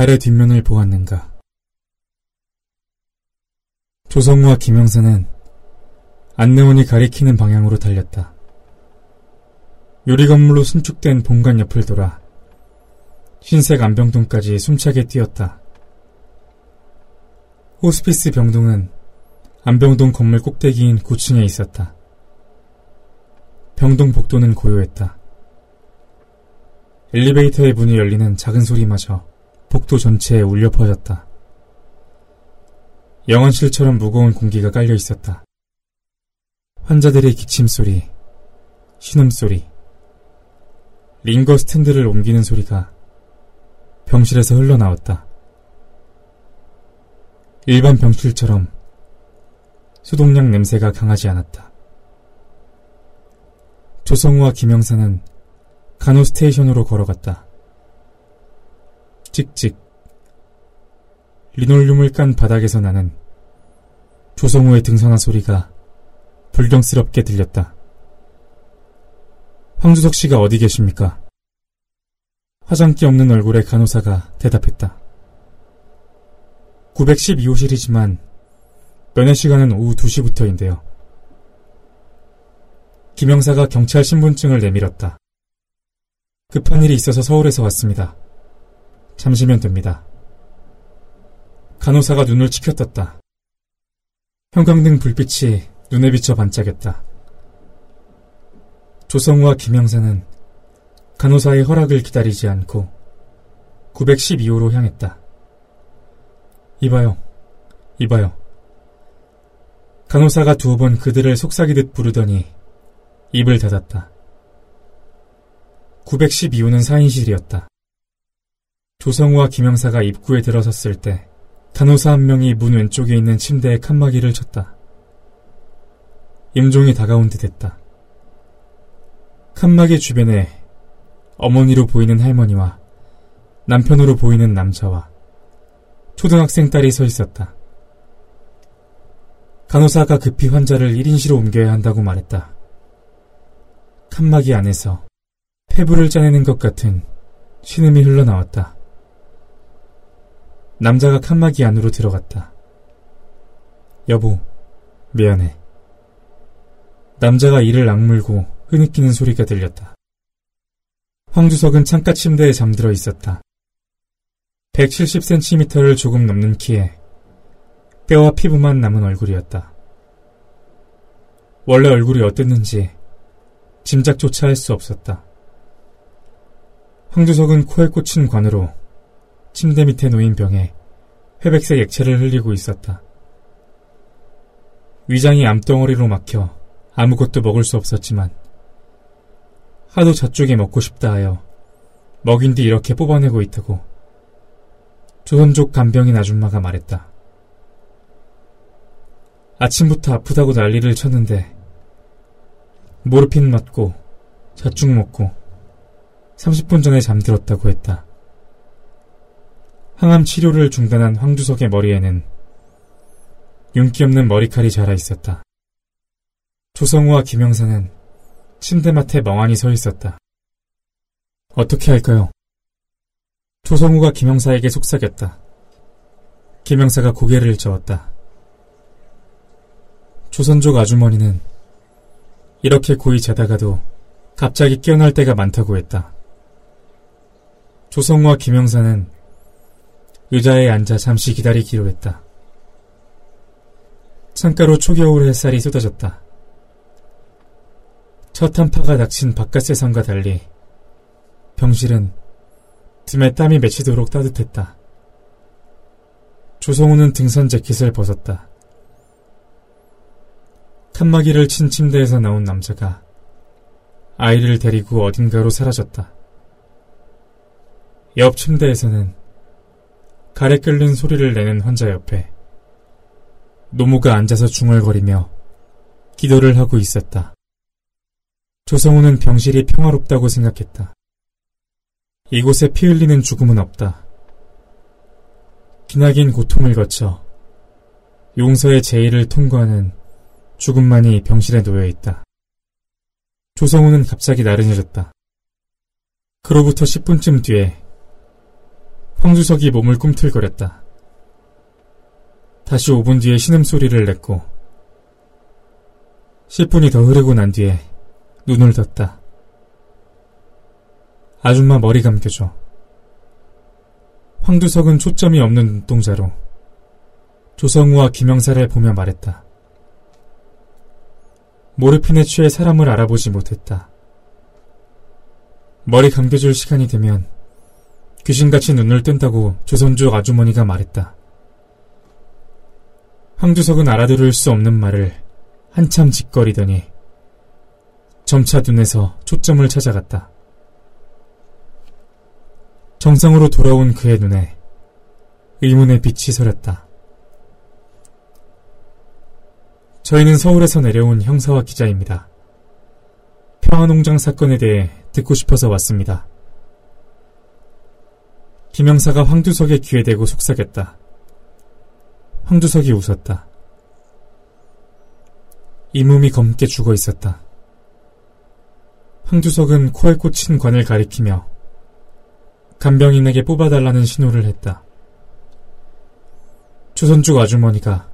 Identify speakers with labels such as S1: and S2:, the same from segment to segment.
S1: 달의 뒷면을 보았는가. 조성우와 김영사는 안내원이 가리키는 방향으로 달렸다. 유리 건물로 신축된 본관 옆을 돌아 흰색 안병동까지 숨차게 뛰었다. 호스피스 병동은 안병동 건물 꼭대기인 9층에 있었다. 병동 복도는 고요했다. 엘리베이터의 문이 열리는 작은 소리마저 복도 전체에 울려 퍼졌다. 영안실처럼 무거운 공기가 깔려 있었다. 환자들의 기침소리, 신음소리, 링거 스탠드를 옮기는 소리가 병실에서 흘러나왔다. 일반 병실처럼 소독약 냄새가 강하지 않았다. 조성우와 김영사는 간호 스테이션으로 걸어갔다. 찍찍. 리놀륨을 깐 바닥에서 나는 조성우의 등산화 소리가 불경스럽게 들렸다. 황주석 씨가 어디 계십니까? 화장기 없는 얼굴의 간호사가 대답했다. 912호실이지만 면회 시간은 오후 2시부터인데요. 김영사가 경찰 신분증을 내밀었다. 급한 일이 있어서 서울에서 왔습니다. 잠시면 됩니다. 간호사가 눈을 치켜떴다. 형광등 불빛이 눈에 비쳐 반짝였다. 조성우와 김영사는 간호사의 허락을 기다리지 않고 912호로 향했다. 이봐요. 이봐요. 간호사가 두어 번 그들을 속삭이듯 부르더니 입을 닫았다. 912호는 사인실이었다. 조성우와 김영사가 입구에 들어섰을 때 간호사 한 명이 문 왼쪽에 있는 침대에 칸막이를 쳤다. 임종이 다가온 듯 했다. 칸막이 주변에 어머니로 보이는 할머니와 남편으로 보이는 남자와 초등학생 딸이 서 있었다. 간호사가 급히 환자를 1인실로 옮겨야 한다고 말했다. 칸막이 안에서 폐부를 짜내는 것 같은 신음이 흘러나왔다. 남자가 칸막이 안으로 들어갔다. 여보, 미안해. 남자가 이를 악물고 흐느끼는 소리가 들렸다. 황주석은 창가 침대에 잠들어 있었다. 170cm를 조금 넘는 키에 뼈와 피부만 남은 얼굴이었다. 원래 얼굴이 어땠는지 짐작조차 할 수 없었다. 황주석은 코에 꽂힌 관으로 침대 밑에 놓인 병에 회백색 액체를 흘리고 있었다. 위장이 암덩어리로 막혀 아무것도 먹을 수 없었지만 하도 저쪽에 먹고 싶다 하여 먹인 뒤 이렇게 뽑아내고 있다고 조선족 간병인 아줌마가 말했다. 아침부터 아프다고 난리를 쳤는데 모르핀 맞고 잣죽 먹고 30분 전에 잠들었다고 했다. 항암 치료를 중단한 황주석의 머리에는 윤기 없는 머리칼이 자라 있었다. 조성우와 김영사는 침대맡에 멍하니 서 있었다. 어떻게 할까요? 조성우가 김영사에게 속삭였다. 김영사가 고개를 저었다. 조선족 아주머니는 이렇게 고이 자다가도 갑자기 깨어날 때가 많다고 했다. 조성우와 김영사는 의자에 앉아 잠시 기다리기로 했다. 창가로 초겨울 햇살이 쏟아졌다. 첫 한파가 닥친 바깥 세상과 달리 병실은 등에 땀이 맺히도록 따뜻했다. 조성우는 등산 재킷을 벗었다. 칸막이를 친 침대에서 나온 남자가 아이를 데리고 어딘가로 사라졌다. 옆 침대에서는 가래 끓는 소리를 내는 환자 옆에 노모가 앉아서 중얼거리며 기도를 하고 있었다. 조성우는 병실이 평화롭다고 생각했다. 이곳에 피 흘리는 죽음은 없다. 기나긴 고통을 거쳐 용서의 제의를 통과하는 죽음만이 병실에 놓여 있다. 조성우는 갑자기 나른해졌다. 그로부터 10분쯤 뒤에 황주석이 몸을 꿈틀거렸다. 다시 5분 뒤에 신음소리를 냈고 10분이 더 흐르고 난 뒤에 눈을 떴다. 아줌마 머리 감겨줘. 황두석은 초점이 없는 눈동자로 조성우와 김영사를 보며 말했다. 모르핀에 취해 사람을 알아보지 못했다. 머리 감겨줄 시간이 되면 귀신같이 눈을 뜬다고 조선족 아주머니가 말했다. 황두석은 알아들을 수 없는 말을 한참 짓거리더니 점차 눈에서 초점을 찾아갔다. 정상으로 돌아온 그의 눈에 의문의 빛이 서렸다. 저희는 서울에서 내려온 형사와 기자입니다. 평화농장 사건에 대해 듣고 싶어서 왔습니다. 김영사가 황두석의 귀에 대고 속삭였다. 황두석이 웃었다. 이 몸이 검게 죽어 있었다. 황두석은 코에 꽂힌 관을 가리키며 간병인에게 뽑아달라는 신호를 했다. 조선족 아주머니가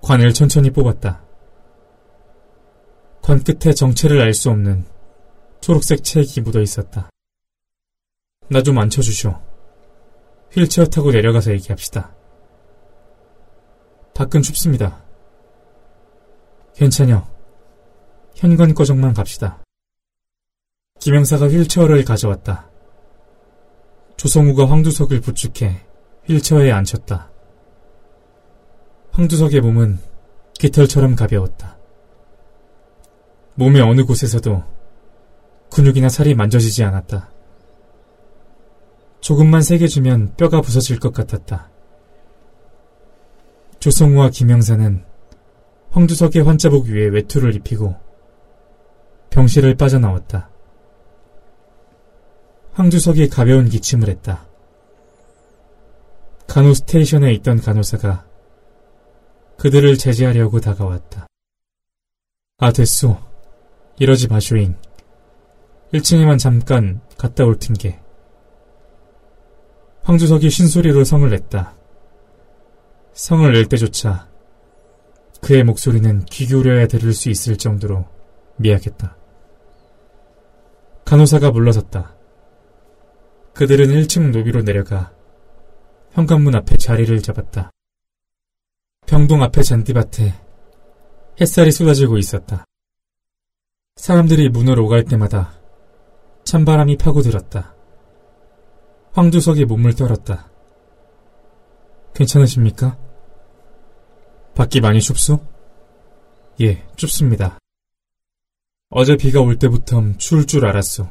S1: 관을 천천히 뽑았다. 관 끝에 정체를 알 수 없는 초록색 체액이 묻어 있었다. 나 좀 앉혀주쇼. 휠체어 타고 내려가서 얘기합시다. 밖은 춥습니다. 괜찮여. 현관 거정만 갑시다. 김영사가 휠체어를 가져왔다. 조성우가 황두석을 부축해 휠체어에 앉혔다. 황두석의 몸은 깃털처럼 가벼웠다. 몸의 어느 곳에서도 근육이나 살이 만져지지 않았다. 조금만 세게 주면 뼈가 부서질 것 같았다. 조성우와 김영사는 황두석의 환자복 위에 외투를 입히고 병실을 빠져나왔다. 황두석이 가벼운 기침을 했다. 간호 스테이션에 있던 간호사가 그들을 제지하려고 다가왔다. 아, 됐소. 이러지 마쇼잉. 1층에만 잠깐 갔다 올 텐게. 황주석이 신소리로 성을 냈다. 성을 낼 때조차 그의 목소리는 귀 기울여야 들을 수 있을 정도로 미약했다. 간호사가 물러섰다. 그들은 1층 노비로 내려가 현관문 앞에 자리를 잡았다. 병동 앞에 잔디밭에 햇살이 쏟아지고 있었다. 사람들이 문을 오갈 때마다 찬바람이 파고들었다. 황두석이 몸을 떨었다. 괜찮으십니까? 밖이 많이 춥소? 예, 춥습니다. 어제 비가 올 때부터 추울 줄 알았소.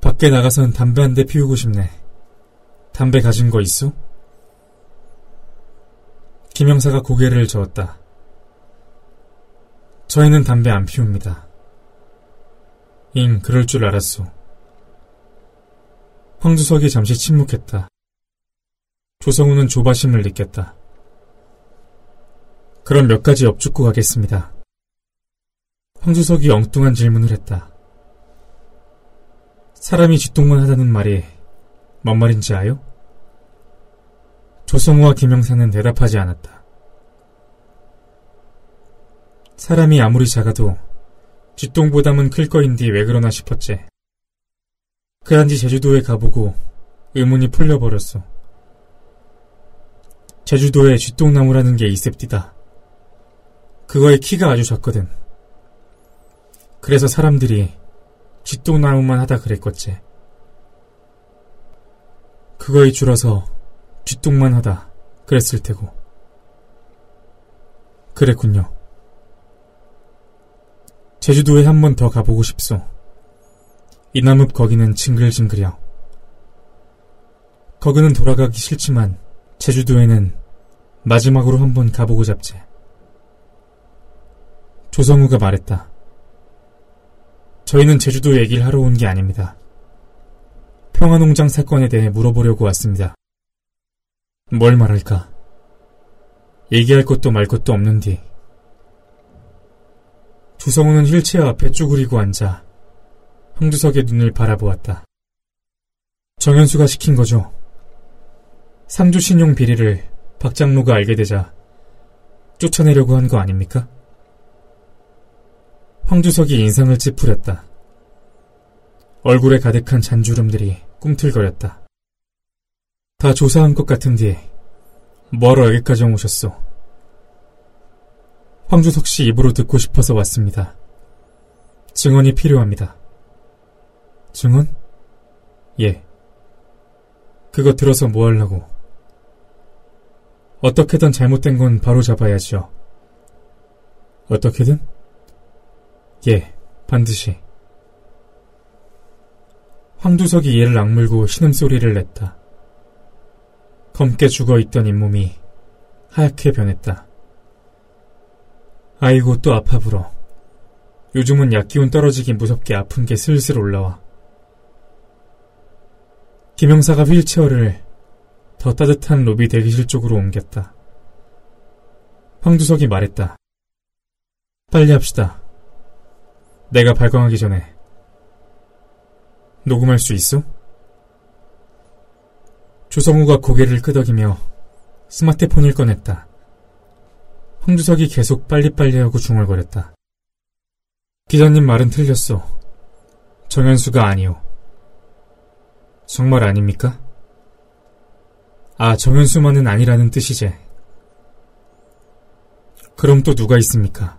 S1: 밖에 나가선 담배 한 대 피우고 싶네. 담배 가진 거 있어? 김영사가 고개를 저었다. 저희는 담배 안 피웁니다. 잉, 그럴 줄 알았소. 황주석이 잠시 침묵했다. 조성우는 조바심을 느꼈다. 그럼 몇 가지 엽죽고 가겠습니다. 황주석이 엉뚱한 질문을 했다. 사람이 쥐똥만 하다는 말이 뭔 말인지 아요? 조성우와 김영사는 대답하지 않았다. 사람이 아무리 작아도 쥐똥보담은 클 거인디 왜 그러나 싶었지. 그한지 제주도에 가보고 의문이 풀려버렸어. 제주도에 쥐똥나무라는 게 있습디다. 그거의 키가 아주 작거든. 그래서 사람들이 쥐똥나무만 하다 그랬겠지. 그거에 줄어서 쥐똥만 하다 그랬을 테고. 그랬군요. 제주도에 한 번 더 가보고 싶소. 이나무 거기는 징글징글여. 거기는 돌아가기 싫지만 제주도에는 마지막으로 한번 가보고 잡지. 조성우가 말했다. 저희는 제주도 얘기를 하러 온 게 아닙니다. 평화농장 사건에 대해 물어보려고 왔습니다. 뭘 말할까? 얘기할 것도 말 것도 없는디. 주성우는 휠체어 앞에 쭈그리고 앉아 황두석의 눈을 바라보았다. 정현수가 시킨 거죠. 상주신용 비리를 박 장로가 알게 되자 쫓아내려고 한 거 아닙니까? 황주석이 인상을 찌푸렸다. 얼굴에 가득한 잔주름들이 꿈틀거렸다. 다 조사한 것 같은데 뭐하러 여기까지 오셨소? 황주석 씨 입으로 듣고 싶어서 왔습니다. 증언이 필요합니다. 증언? 예. 그거 들어서 뭐 하려고? 어떻게든 잘못된 건 바로 잡아야죠. 어떻게든? 예, 반드시. 황두석이 이를 악물고 신음소리를 냈다. 검게 죽어있던 잇몸이 하얗게 변했다. 아이고 또 아파 불어. 요즘은 약 기운 떨어지기 무섭게 아픈 게 슬슬 올라와. 김영사가 휠체어를 더 따뜻한 로비 대기실 쪽으로 옮겼다. 황두석이 말했다. 빨리 합시다. 내가 발광하기 전에. 녹음할 수 있어? 조성우가 고개를 끄덕이며 스마트폰을 꺼냈다. 황두석이 계속 빨리빨리 하고 중얼거렸다. 기자님 말은 틀렸어. 정현수가 아니오. 정말 아닙니까? 아, 정현수만은 아니라는 뜻이제. 그럼 또 누가 있습니까?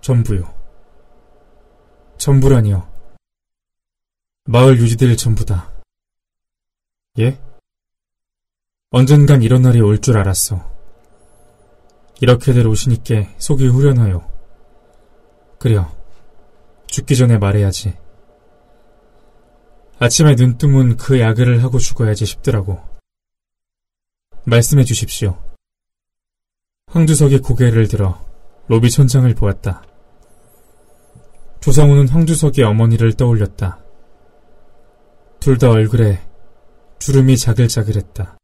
S1: 전부요. 전부라니요. 마을 유지들 전부다. 예? 언젠간 이런 날이 올 줄 알았어. 이렇게들 오시니께 속이 후련하요. 그래요. 죽기 전에 말해야지. 아침에 눈 뜨면 그 야근을 하고 죽어야지 싶더라고. 말씀해 주십시오. 황주석이 고개를 들어 로비 천장을 보았다. 조성우는 황주석의 어머니를 떠올렸다. 둘 다 얼굴에 주름이 자글자글했다.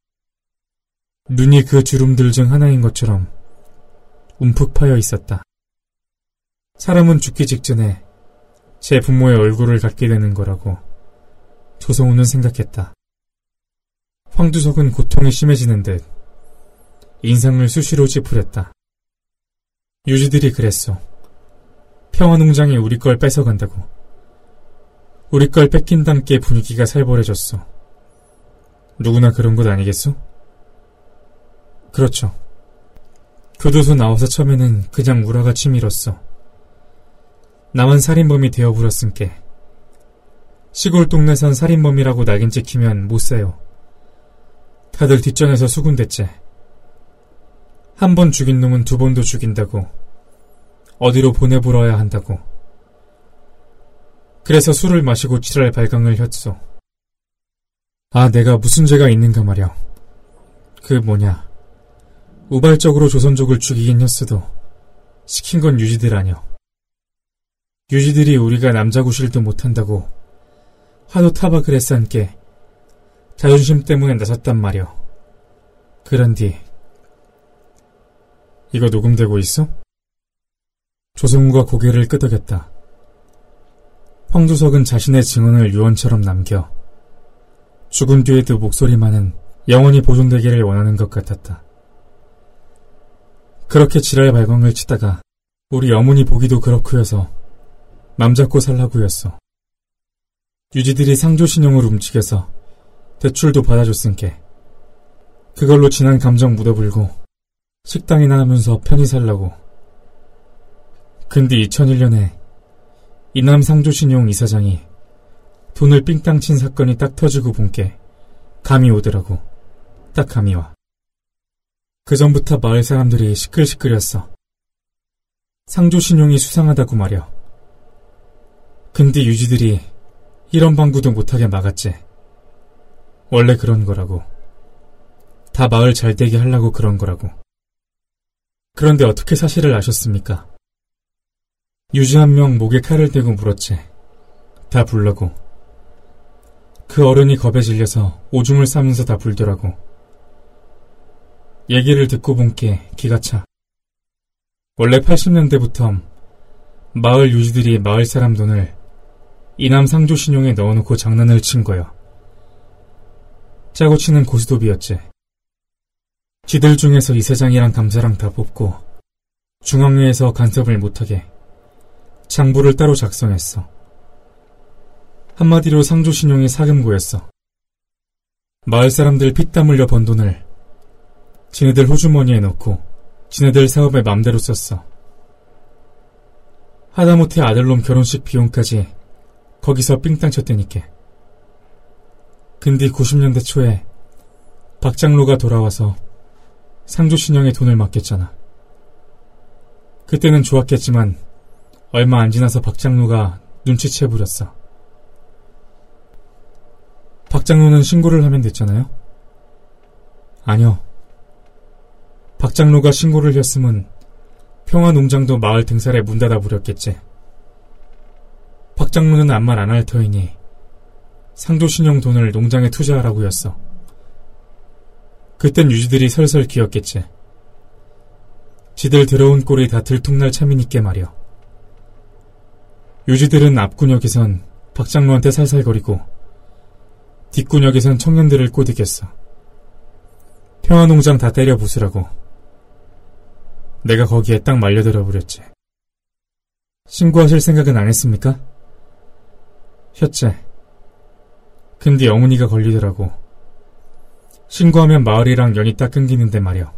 S1: 눈이 그 주름들 중 하나인 것처럼 움푹 파여 있었다. 사람은 죽기 직전에 제 부모의 얼굴을 갖게 되는 거라고 조성우는 생각했다. 황두석은 고통이 심해지는 듯 인상을 수시로 찌푸렸다. 유지들이 그랬어. 평화농장이 우리 걸 뺏어간다고. 우리 걸 뺏긴 담께 분위기가 살벌해졌어. 누구나 그런 것 아니겠소? 그렇죠. 교도소 나와서 처음에는 그냥 우라가 치밀었어. 나만 살인범이 되어버렸음께. 시골 동네선 살인범이라고 낙인 찍히면 못 사요. 다들 뒷전에서 수군댔지. 한 번 죽인 놈은 두 번도 죽인다고. 어디로 보내불어야 한다고. 그래서 술을 마시고 지랄 발광을 했어. 아, 내가 무슨 죄가 있는가 말이야. 그 뭐냐. 우발적으로 조선족을 죽이긴 했어도 시킨 건 유지들 아니여. 유지들이 우리가 남자 구실도 못한다고 하도 타박을 했산께 자존심 때문에 나섰단 말이오. 그런 뒤 이거 녹음되고 있어? 조성우가 고개를 끄덕였다. 황두석은 자신의 증언을 유언처럼 남겨 죽은 뒤에도 목소리만은 영원히 보존되기를 원하는 것 같았다. 그렇게 지랄 발광을 치다가 우리 어머니 보기도 그렇고 해서 맘 잡고 살라고였어. 유지들이 상조신용을 움직여서 대출도 받아줬은게 그걸로 지난 감정 묻어불고 식당이나 하면서 편히 살라고. 근데 2001년에 이남 상조신용 이사장이 돈을 삥땅 친 사건이 딱 터지고 본게 감이 오더라고. 딱 감이 와. 그 전부터 마을 사람들이 시끌시끌했어. 상조신용이 수상하다고 말이야. 근데 유지들이 이런 방구도 못하게 막았지. 원래 그런 거라고. 다 마을 잘 되게 하려고 그런 거라고. 그런데 어떻게 사실을 아셨습니까? 유지 한 명 목에 칼을 대고 물었지. 다 불라고. 그 어른이 겁에 질려서 오줌을 싸면서 다 불더라고. 얘기를 듣고 본 게 기가 차. 원래 80년대부터 마을 유지들이 마을 사람 돈을 이남 상조 신용에 넣어놓고 장난을 친 거야. 짜고 치는 고스톱이었지. 지들 중에서 이사장이랑 감사랑 다 뽑고 중앙회에서 간섭을 못하게 장부를 따로 작성했어. 한마디로 상조 신용이 사금고였어. 마을 사람들 피땀 흘려 번 돈을 지네들 호주머니에 넣고 지네들 사업에 맘대로 썼어. 하다못해 아들놈 결혼식 비용까지 거기서 삥땅 쳤다니까. 근데 90년대 초에 박장로가 돌아와서 상조신영에 돈을 맡겼잖아. 그때는 좋았겠지만 얼마 안 지나서 박장로가 눈치채 부렸어. 박장로는 신고를 하면 됐잖아요? 아니요. 박장로가 신고를 했으면 평화농장도 마을 등살에 문 닫아 부렸겠지. 박 장로는 아무 말 안 할 터이니 상조신용 돈을 농장에 투자하라고 였어. 그땐 유지들이 설설 기었겠지. 지들 들어온 꼴이 다 들통날 참이니께 말이여. 유지들은 앞구역에선 박장로한테 살살거리고 뒷구역에선 청년들을 꼬드겼어. 평화농장 다 때려 부수라고. 내가 거기에 딱 말려들어 버렸지. 신고하실 생각은 안 했습니까? 혔째. 근데 어머니가 걸리더라고. 신고하면 마을이랑 연이 딱 끊기는데 말이야.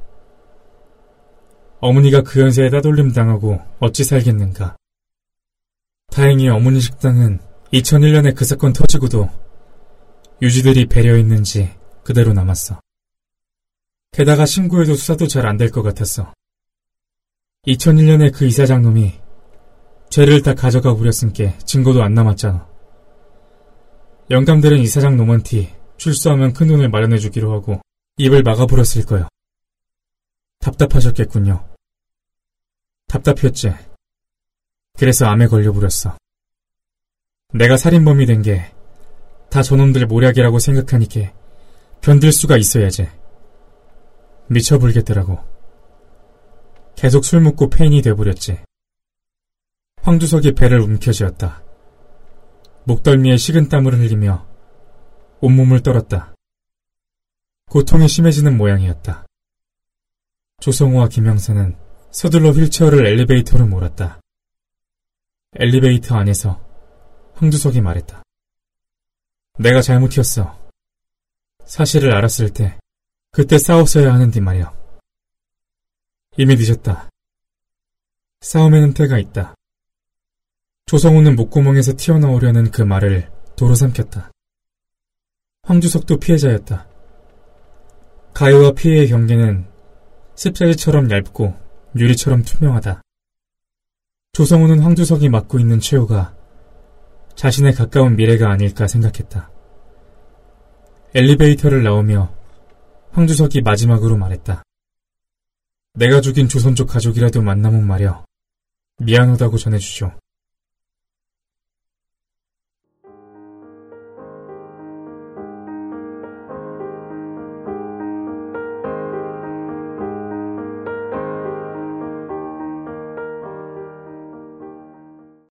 S1: 어머니가 그 연세에 따돌림 당하고 어찌 살겠는가. 다행히 어머니 식당은 2001년에 그 사건 터지고도 유지들이 배려했는지 그대로 남았어. 게다가 신고해도 수사도 잘 안 될 것 같았어. 2001년에 그 이사장 놈이 죄를 다 가져가 버렸으니까 증거도 안 남았잖아. 영감들은 이사장 놈한테 출소하면 큰 돈을 마련해 주기로 하고 입을 막아버렸을 거야. 답답하셨겠군요. 답답했지. 그래서 암에 걸려버렸어. 내가 살인범이 된 게 다 저놈들 모략이라고 생각하니까 견딜 수가 있어야지. 미쳐불겠더라고. 계속 술 먹고 폐인이 돼버렸지. 황두석이 배를 움켜쥐었다. 목덜미에 식은땀을 흘리며 온몸을 떨었다. 고통이 심해지는 모양이었다. 조성호와 김영선은 서둘러 휠체어를 엘리베이터로 몰았다. 엘리베이터 안에서 황두석이 말했다. 내가 잘못이었어. 사실을 알았을 때 그때 싸웠어야 하는데 말이야. 이미 늦었다. 싸움에는 때가 있다. 조성우는 목구멍에서 튀어나오려는 그 말을 도로 삼켰다. 황주석도 피해자였다. 가해와 피해의 경계는 습자지처럼 얇고 유리처럼 투명하다. 조성우는 황주석이 맡고 있는 최후가 자신의 가까운 미래가 아닐까 생각했다. 엘리베이터를 나오며 황주석이 마지막으로 말했다. 내가 죽인 조선족 가족이라도 만나면 말여 미안하다고 전해주죠.